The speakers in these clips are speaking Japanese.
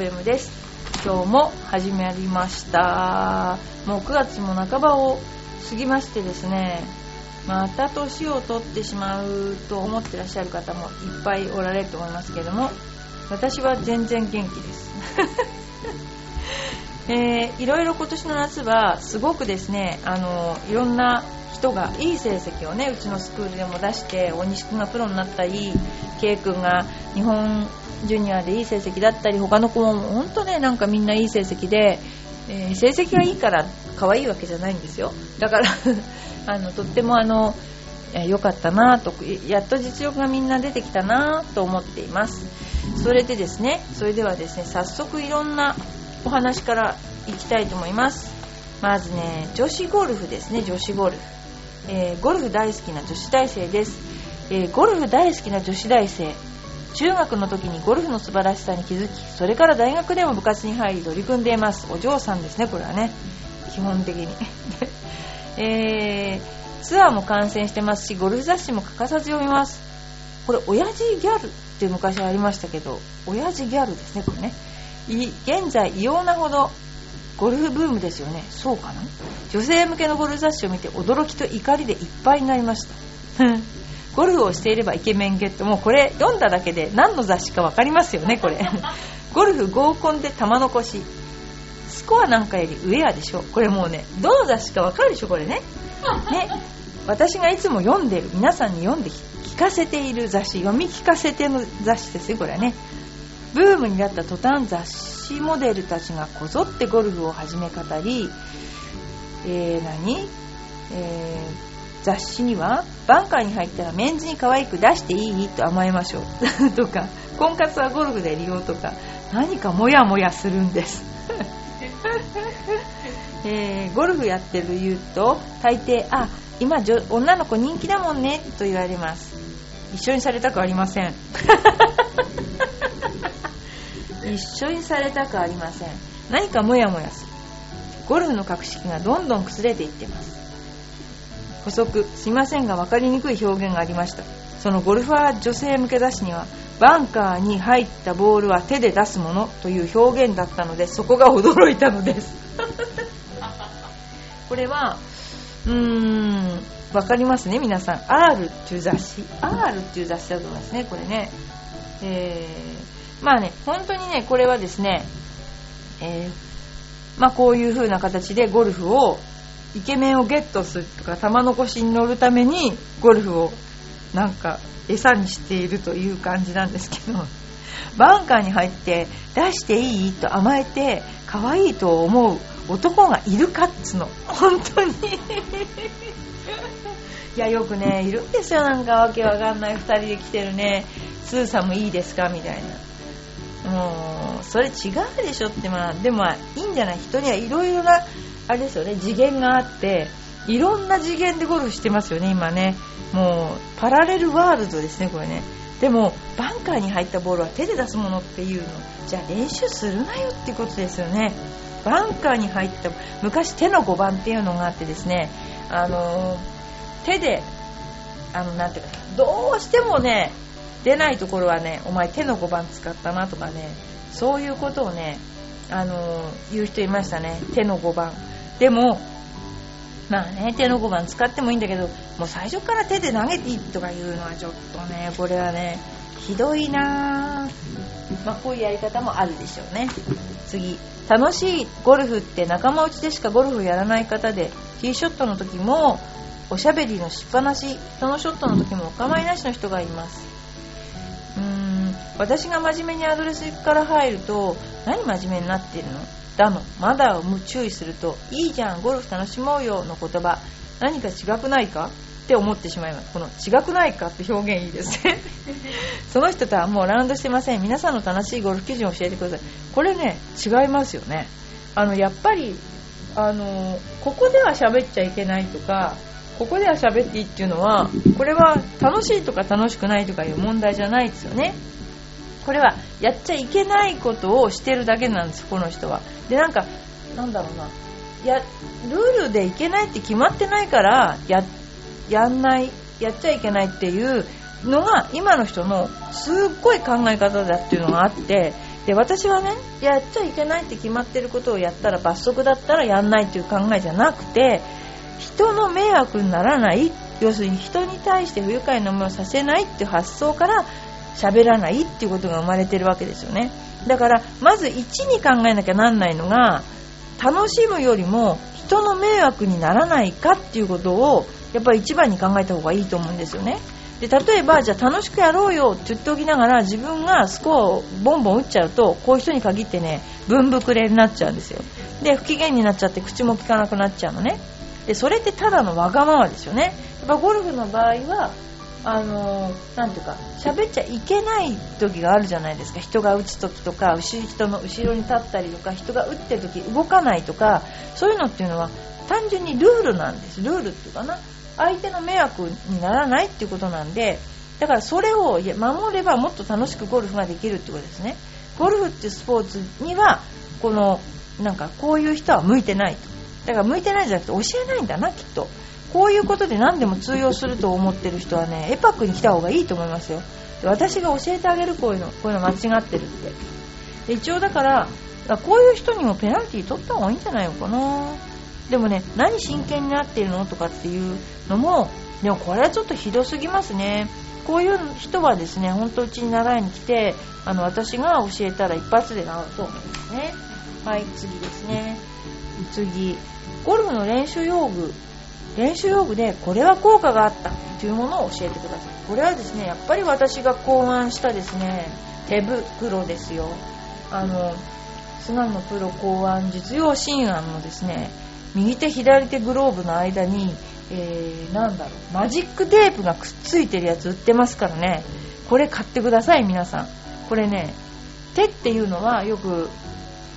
ティひとみのクラブ M です。今日も始まりました。もう9月も半ばを過ぎましてですね。また年を取ってしまうと思ってらっしゃる方もいっぱいおられると思いますけども私は全然元気です。えー、いろいろ今年の夏はすごくですねあのいろんな人がいい成績をねうちのスクールでも出して大西君がプロになったり K 君が日本ジュニアでいい成績だったり他の子も本当ねなんかみんないい成績で、えー、成績がいいから可愛いわけじゃないんですよ。だから あのとってもあの良かったなとやっと実力がみんな出てきたなと思っています。それでですねそれではですね早速いろんなお話からいきたいと思います。まずね女子ゴルフですね女子ゴルフ、えー、ゴルフ大好きな女子大生です、えー、ゴルフ大好きな女子大生。中学の時にゴルフの素晴らしさに気づきそれから大学でも部活に入り取り組んでいます。お嬢さんですねこれはね。基本的に。えー、ツアーも観戦してますしゴルフ雑誌も欠かさず読みます。これ親父ギャルって昔ありましたけど親父ギャルですねこれね。現在異様なほどゴルフブームですよね。そうかな？女性向けのゴルフ雑誌を見て驚きと怒りでいっぱいになりました。ゴルフをしていればイケメンゲット。もうこれ読んだだけで何の雑誌か分かりますよねこれ。ゴルフ合コンで玉残しスコアなんかより上やでしょ。これもうねどの雑誌か分かるでしょこれね。ね。私がいつも読んでる皆さんに読んで聞かせている雑誌読み聞かせての雑誌ですよこれはねブームになった途端雑誌モデルたちがこぞってゴルフを始め語り、えー、何、えー、雑誌にはバンカーに入ったらメンズに可愛く出していい？と甘えましょう。とか婚活はゴルフで利用とか何かモヤモヤするんです。えー、ゴルフやってる言うと大抵あ今女の子人気だもんねと言われます。一緒にされたくありません。一緒にされたくありません。何かモヤモヤする。ゴルフの格式がどんどん崩れていってます。補足すいませんが分かりにくい表現がありました。そのゴルファー女性向け雑誌にはバンカーに入ったボールは手で出すものという表現だったのでそこが驚いたのです。これはうーん分かりますね皆さん。R っていう雑誌。R っていう雑誌だと思いますねこれね。えー、まあね本当にねこれはですねえー、まあこういう風な形でゴルフをイケメンをゲットするとか玉残しに乗るためにゴルフをなんか餌にしているという感じなんですけど バンカーに入って出していいと甘えて可愛いと思う男がいるかっつの。本当に。いやよくねいるんですよなんか。わけわかんない2人で来てるね。スーさんもいいですか？みたいな。もうそれ違うでしょってまあでもいいんじゃない？人にはいろいろなあれですよね次元があっていろんな次元でゴルフしてますよね今ね。もうパラレルワールドですねこれね。でもバンカーに入ったボールは手で出すものっていうのじゃあ練習するなよっていうことですよね。バンカーに入った昔手の5番っていうのがあってですねあの手であのなんていうかどうしてもね出ないところはねお前手の5番使ったなとかねそういうことをねあの言う人いましたね。手の5番でもまあね手の5番使ってもいいんだけどもう最初から手で投げていいとかいうのはちょっとねこれはねひどいなまあ、こういうやり方もあるでしょうね。次。楽しいゴルフって仲間内でしかゴルフやらない方でティーショットの時もおしゃべりのしっぱなしそのショットの時もお構いなしの人がいます。私が真面目にアドレスから入ると何真面目になってるの？だの。まだを注意するといいじゃんゴルフ楽しもうよの言葉。何か違くないか？って思ってしまいます。この違くないかって表現いいですね。その人とはもうラウンドしてません。皆さんの楽しいゴルフ基準を教えてください。これね違いますよね。あのやっぱりあのここでは喋っちゃいけないとかここでは喋っていいっていうのはこれは楽しいとか楽しくないとかいう問題じゃないですよね。これはやっちゃいけないことをしてるだけなんですこの人は。でなんかなんだろうな。やルールでいけないって決まってないからややんないやっちゃいけないっていうのが今の人のすっごい考え方だっていうのがあってで私はねやっちゃいけないって決まってることをやったら罰則だったらやんないっていう考えじゃなくて人の迷惑にならない。要するに人に対して不愉快な思いをさせないっていう発想から喋らないっていうことが生まれてるわけですよね。だからまず1に考えなきゃなんないのが楽しむよりも人の迷惑にならないかっていうことをやっぱり一番に考えた方がいいと思うんですよね。で例えばじゃあ楽しくやろうよって言っておきながら自分がスコアをボンボン打っちゃうとこういう人に限ってね文ぶれになっちゃうんですよ。で不機嫌になっちゃって口も利かなくなっちゃうのね。でそれってただのわがままですよね。やっぱゴルフの場合はあのー、ていうか喋っちゃいけない時があるじゃないですか。人が打つ時とか人の後ろに立ったりとか人が打ってる時動かないとかそういうのっていうのは単純にルールなんです。ルールっていうかな。相手の迷惑にならないっていうことなんでだからそれを守ればもっと楽しくゴルフができるってことですね。ゴルフっていうスポーツにはこのなんかこういう人は向いてないと。だから向いてないじゃなくて教えないんだなきっと。こういうことで何でも通用すると思ってる人はねエパックに来た方がいいと思いますよ。で私が教えてあげるこういうのこういうの間違ってるって。で一応だからこういう人にもペナルティ取った方がいいんじゃないのかな。でもね何真剣になってるのとかっていうのもでもこれはちょっとひどすぎますね。こういう人はですね本当うちに習いに来てあの私が教えたら一発で治ると思いますね。はい次ですね。次。ゴルフの練習用具。練習用具でこれは効果があったというものを教えてください。これはですねやっぱり私が考案したですね手袋ですよ。あの菅野プロ考案実用新案のですね右手左手グローブの間に、えー、なんだろうマジックテープがくっついてるやつ売ってますからね。これ買ってください皆さん。これね手っていうのはよく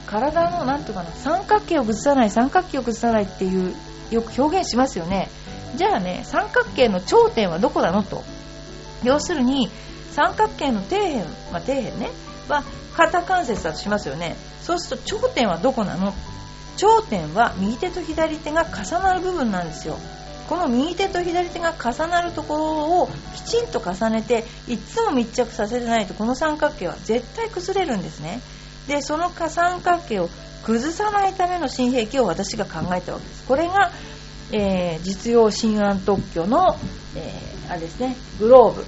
体のなんていうかな三角形を崩さない三角形を崩さないっていうよく表現しますよね。じゃあね三角形の頂点はどこなのと。要するに三角形の底辺、まあ、底辺ね。は肩関節だとしますよね。そうすると頂点はどこなの。頂点は右手と左手が重なる部分なんですよ。この右手と左手が重なるところをきちんと重ねていつも密着させてないとこの三角形は絶対崩れるんですね。でその三角形を崩さないための新兵器を私が考えたわけです。これが、えー、実用新案特許の、えー、あれですねグローブ。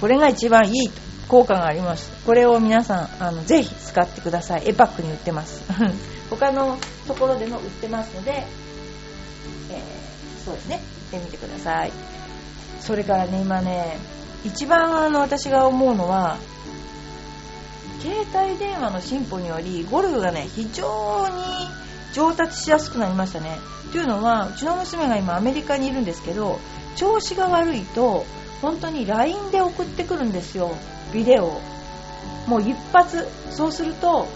これが一番いいと。効果があります。これを皆さんあのぜひ使ってください。エパックに売ってます。他のところでも売ってますので、えー、そうですね。行ってみてください。それからね今ね一番あの私が思うのは携帯電話の進歩によりゴルフがね非常に上達しやすくなりましたね。というのはうちの娘が今アメリカにいるんですけど調子が悪いと本当に LINE で送ってくるんですよ。ビデオもう一発。そうすると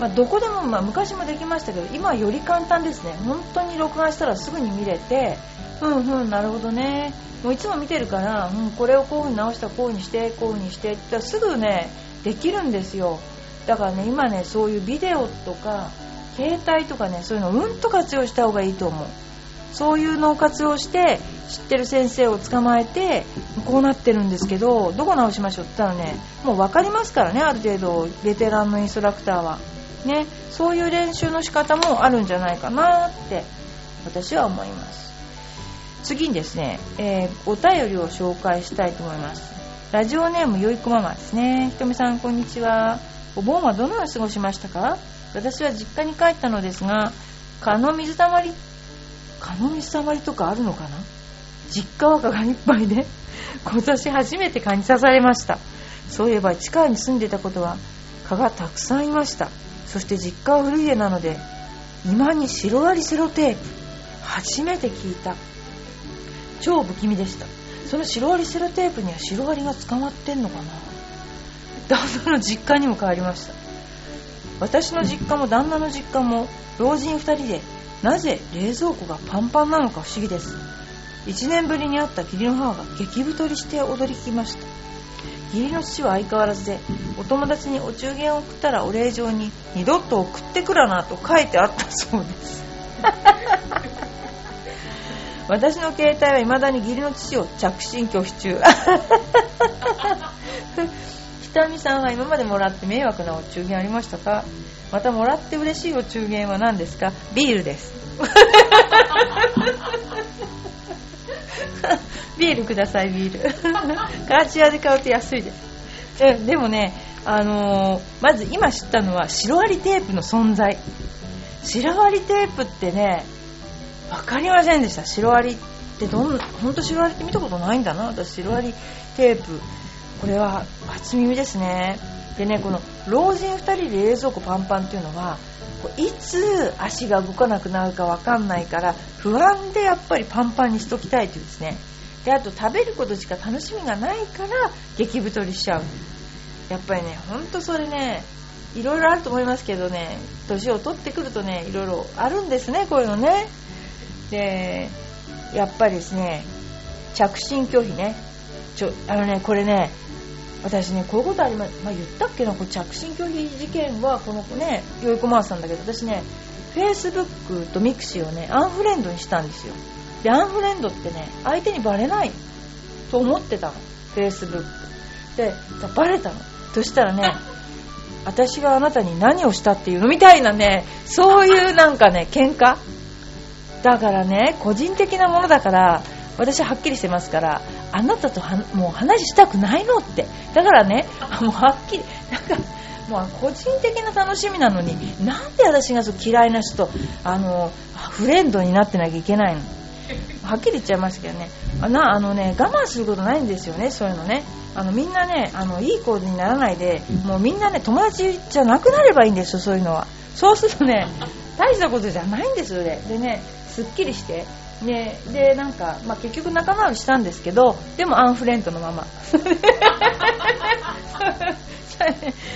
まあ、どこでも、まあ、昔もできましたけど今はより簡単ですね。本当に録画したらすぐに見れてうんうんなるほどね。もういつも見てるから、うん、これをこういう風に直したらこういう風にしてこういう風にしてってすぐねできるんですよ。だからね今ねそういうビデオとか携帯とかねそういうのうんと活用した方がいいと思う。そういうのを活用して知ってる先生を捕まえてこうなってるんですけどどこ直しましょう？って言ったらねもう分かりますからねある程度ベテランのインストラクターは。ねそういう練習の仕方もあるんじゃないかなって私は思います。次にですね、えー、お便りを紹介したいと思います。ラジオネームよいこママですね。ひとみさん、こんにちは。お盆はどのように過ごしましたか？私は実家に帰ったのですが、蚊の水たまり、蚊の水たまりとかあるのかな？実家は蚊がいっぱいで、今年初めて蚊に刺されました。そういえば、地下に住んでたことは蚊がたくさんいました。そして実家は古い家なので、今にシロアリセロテープ、初めて聞いた。超不気味でした。そのシロアリセロテープにはシロアリが捕まってんのかな？旦那の実家にも変わりました。私の実家も旦那の実家も老人2人でなぜ冷蔵庫がパンパンなのか不思議です。1年ぶりに会った義理の母が激太りして踊りきました。義理の父は相変わらずでお友達にお中元を送ったらお礼状に二度と送ってくらなと書いてあったそうです。私の携帯は未だに義理の父を着信拒否中。北見さんは今までもらって迷惑なお中元ありましたか？またもらって嬉しいお中元は何ですか？ビールです。ビールくださいビール。ガーチアで買うと安いです。えでもねあのー、まず今知ったのはシロアリテープの存在。シロアリテープってね分かりませんでした。シロアリってどん本当シロアリって見たことないんだな。私シロアリテープこれは初耳ですね。でねこの老人2人で冷蔵庫パンパンっていうのはいつ足が動かなくなるか分かんないから不安でやっぱりパンパンにしときたいというですね。であと食べることしか楽しみがないから激太りしちゃう。やっぱりねほんとそれねいろいろあると思いますけどね年を取ってくるとねいろいろあるんですねこういうのね。でやっぱりですね着信拒否ね。ちょあのねこれね私ねこういうことありま、まあ、言ったっけなこ着信拒否事件はこの子ねよいこまさんだけど私ねフェイスブックと mixi をね unfriend にしたんですよ。で unfriend ってね相手にバレないと思ってたの。フェイスブック。でバレたの。そしたらね私があなたに何をしたっていうのみたいなねそういうなんかね喧嘩。だからね個人的なものだから私ははっきりしてますからあなたともう話したくないのって。だからねもうはっきりなんかもう個人的な楽しみなのになんで私がそう嫌いな人あのフレンドになってなきゃいけないの？はっきり言っちゃいますけどね。あなあのね我慢することないんですよねそういうのね。あのみんなねあのいい子にならないでもうみんなね友達じゃなくなればいいんですよそういうのは。そうするとね大したことじゃないんですよねでねすっきりして。ね、でなんか、まあ、結局仲直りしたんですけどでもアンフレンドのまま。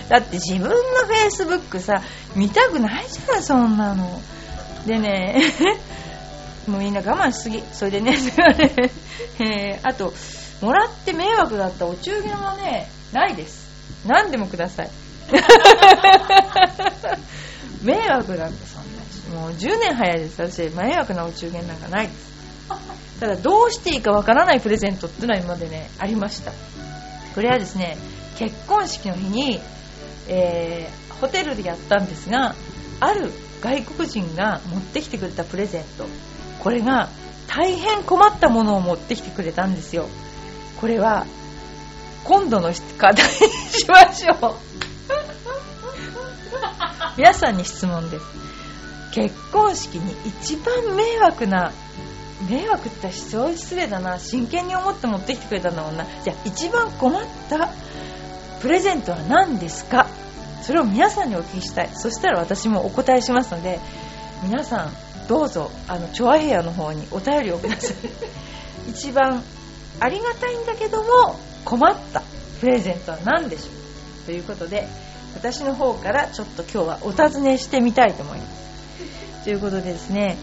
だって自分のフェイスブックさ見たくないじゃないそんなの。でね もうみんな我慢しすぎ。それでね えー、あともらって迷惑だったお中元はねないです。何でもください。迷惑なんてそんなもう10年早いです。私迷惑なお中元なんかない。ですただどうしていいかわからないプレゼントっていうのは今までねありました。これはですね結婚式の日に、えー、ホテルでやったんですがある外国人が持ってきてくれたプレゼント。これが大変困ったものを持ってきてくれたんですよ。これは今度の課題にしましょう。皆さんに質問です。結婚式に一番迷惑な迷惑ってそう失礼だな真剣に思って持ってきてくれたんだもんな。じゃあ一番困ったプレゼントは何ですか？それを皆さんにお聞きしたい。そしたら私もお答えしますので皆さんどうぞあのチョアヘアの方にお便りをください。一番ありがたいんだけども困ったプレゼントは何でしょう？ということで私の方からちょっと今日はお尋ねしてみたいと思いますということでですね、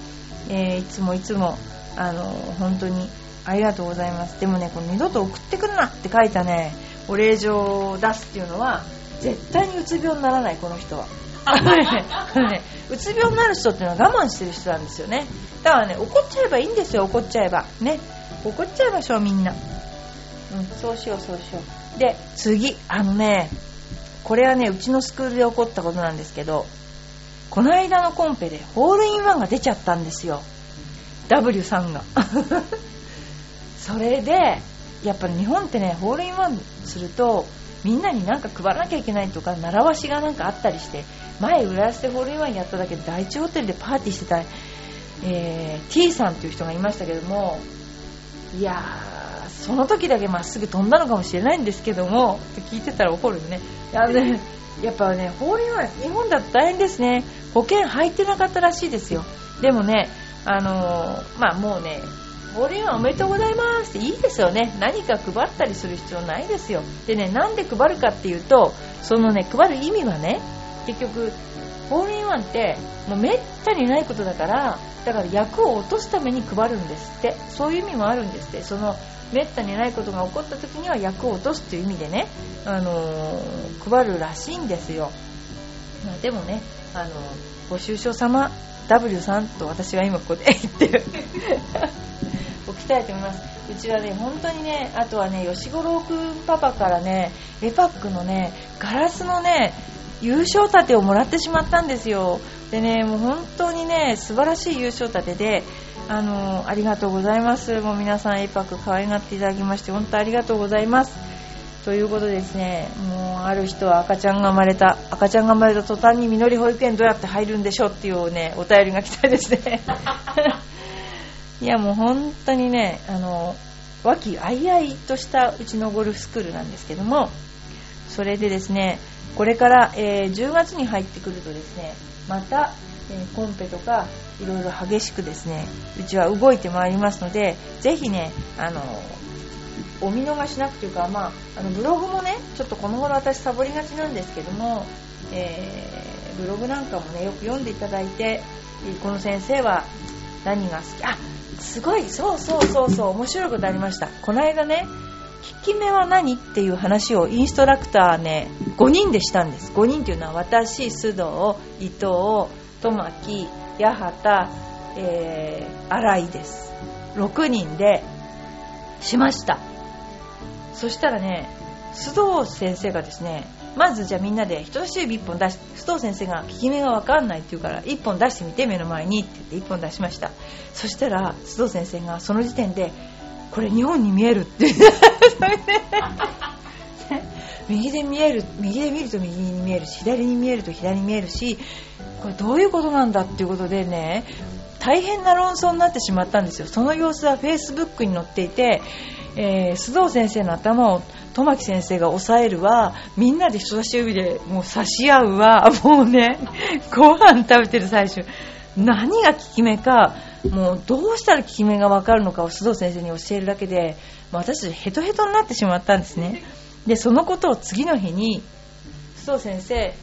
えー、いつもいつもあの本当にありがとうございます。でもねこの二度と送ってくるなって書いたねお礼状を出すっていうのは絶対にうつ病にならないこの人は。ね、うつ病になる人っていうのは我慢してる人なんですよね。だからね怒っちゃえばいいんですよ怒っちゃえば。ね。怒っちゃいましょうみんな。うんそうしようそうしよう。で次。あのねこれはねうちのスクールで起こったことなんですけどこの間のコンペでホールインワンが出ちゃったんですよ。W さんが。それでやっぱり日本ってねホールインワンするとみんなになんか配らなきゃいけないとか習わしがなんかあったりして前浦安でホールインワンやっただけで第一ホテルでパーティーしてた、えー、T さんという人がいましたけどもいやーその時だけまっすぐ飛んだのかもしれないんですけどもって聞いてたら怒るね。やねやっぱねホールインワン日本だと大変ですね。保険入ってなかったらしいですよ。でもねあのー、まあもうねホールインワンおめでとうございますっていいですよね。何か配ったりする必要ないですよ。でねなんで配るかっていうとそのね配る意味はね結局ホールインワンってもうめったにないことだからだから役を落とすために配るんですって。そういう意味もあるんですって。そのめったにないことが起こった時には役を落とすっていう意味でね、あのー、配るらしいんですよ、まあ、でもね、あのー、ご愁傷様 W さんと私は今ここで言ってる。置きたいと思います。うちはね本当にねあとはね吉五郎くんパパからねエパックのねガラスのね優勝盾をもらってしまったんですよ。でねもう本当にね素晴らしい優勝盾であのありがとうございます。もう皆さんエパック可愛がっていただきまして本当ありがとうございます。ということでですね。もうある人は赤ちゃんが生まれた赤ちゃんが生まれた途端にみのり保育園どうやって入るんでしょうっていうねお便りが来たですね。いやもう本当にねあの和気あいあいとしたうちのゴルフスクールなんですけどもそれでですねこれから、えー、10月に入ってくるとですねまた、え、コンペとかいろいろ激しくですねうちは動いてまいりますのでぜひねあのお見逃しなくというか、まあ、あのブログもねちょっとこの頃私サボりがちなんですけども、えー、ブログなんかもねよく読んでいただいてこの先生は何が好きあすごいそうそうそうそう面白いことありました。この間ね効き目は何っていう話をインストラクターね5人でしたんです。5人っていうのは私須藤伊藤友木八幡、えー、新井です。6人でしました。そしたらね須藤先生がですねまずじゃあみんなで人差し指1本出し須藤先生が効き目が分かんないって言うから1本出してみて目の前にって言って1本出しました。そしたら須藤先生がその時点でこれ日本に見えるって。右で見える右で見ると右に見えるし左に見えると左に見えるしこれどういうことなんだっていうことでね大変な論争になってしまったんですよ。その様子はフェイスブックに載っていて、えー、須藤先生の頭を友木先生が押さえるわ。みんなで人差し指でもう差し合うわ。もうねご飯食べてる最初何が効き目かもうどうしたら効き目が分かるのかを須藤先生に教えるだけで私たちヘトヘトになってしまったんですね。でそのことを次の日に須藤先生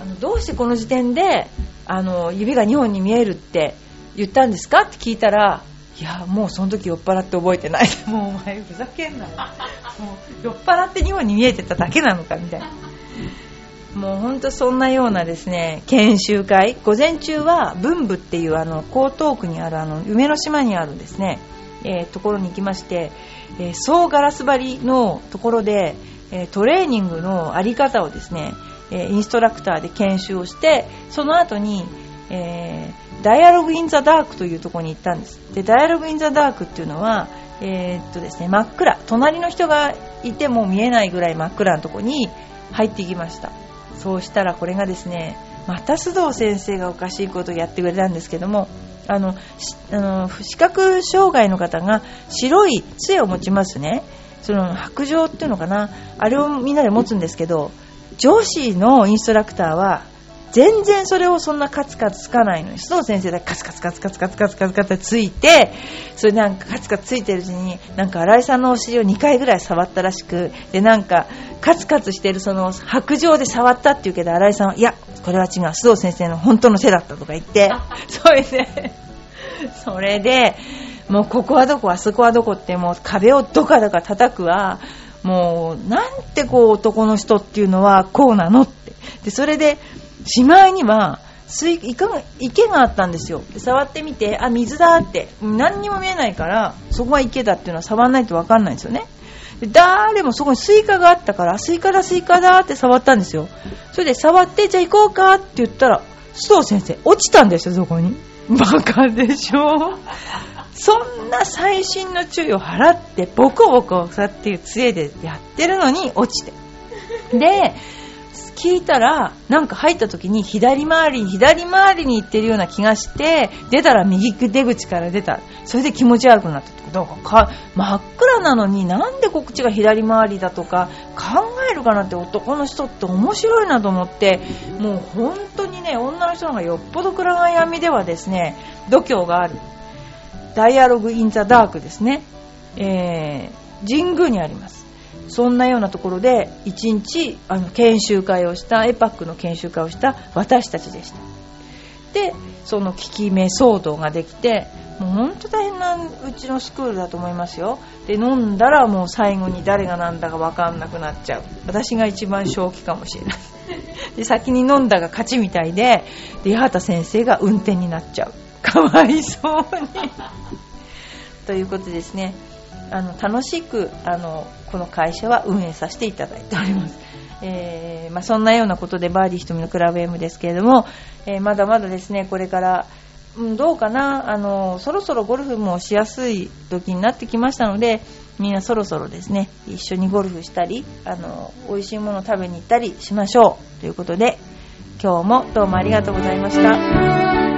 あのどうしてこの時点であの指が2本に見えるって言ったんですかって聞いたらいやもうその時酔っ払って覚えてない。もうお前ふざけんな。よもう酔っ払って2本に見えてただけなのかみたいな。もう本当そんなようなですね研修会。午前中は文部っていうあの江東区にあるあの梅の島にあるですね、えー、ところに行きまして、えー、総ガラス張りのところで、え、トレーニングのあり方をですね、えインストラクターで研修をしてその後に、えダイアログ・イン・ザ・ダークというところに行ったんです。でダイアログ・イン・ザ・ダークっていうのは、えっとですね、真っ暗。隣の人がいても見えないぐらい真っ暗なところに入ってきました。そうしたらこれがですねまた須藤先生がおかしいことをやってくれたんですけどもあのあの視覚障害の方が白い杖を持ちますね。その白状っていうのかな？あれをみんなで持つんですけど女子のインストラクターは全然それをそんなカツカツつかないのに須藤先生だけカツカツカツカツカツカツカツカツついてそれなんかカツカツついてるうちになんか新井さんのお尻を2回ぐらい触ったらしくでなんかカツカツしてるその白状で触ったって言うけど新井さんはいやこれは違う須藤先生の本当の手だったとか言ってそれでそれでもうここはどこあそこはどこってもう壁をどかどか叩くわもうなんてこう男の人っていうのはこうなのって。でそれでしまいには水池が池があったんですよ。触ってみてあ水だって。何にも見えないからそこが池だっていうのは触らないと分かんないんですよね。で誰もそこにスイカがあったからスイカだスイカだって触ったんですよ。それで触ってじゃあ行こうかって言ったら須藤先生落ちたんですよそこに。バカでしょ？そんな細心の注意を払ってボコボコさっていう杖でやってるのに落ちて。で聞いたらなんか入った時に左回り左回りに行ってるような気がして出たら右出口から出た。それで気持ち悪くなったってこと。か真っ暗なのになんでこっちが左回りだとか考えるかなって男の人って面白いなと思って。もう本当にね女の人の方がよっぽど暗が闇ではですね度胸がある。ダイアログ・イン・ザ・ダークですね、えー、神宮にあります。そんなようなところで1日あの研修会をしたエパックの研修会をした私たちでした。でその効き目騒動ができてもう本当大変なうちのスクールだと思いますよ。で飲んだらもう最後に誰が何だか分かんなくなっちゃう。私が一番正気かもしれない。で先に飲んだが勝ちみたいでで八幡先生が運転になっちゃう。かわいそうに。ということですね。あの楽しくあのこの会社は運営させていただいております、えーまあ、そんなようなことでバーディー瞳のクラブ M ですけれども、えーまだまだですねこれからうん、どうかな。あのそろそろゴルフもしやすい時になってきましたのでみんなそろそろですね一緒にゴルフしたりあの美味しいものを食べに行ったりしましょう。ということで今日もどうもありがとうございました。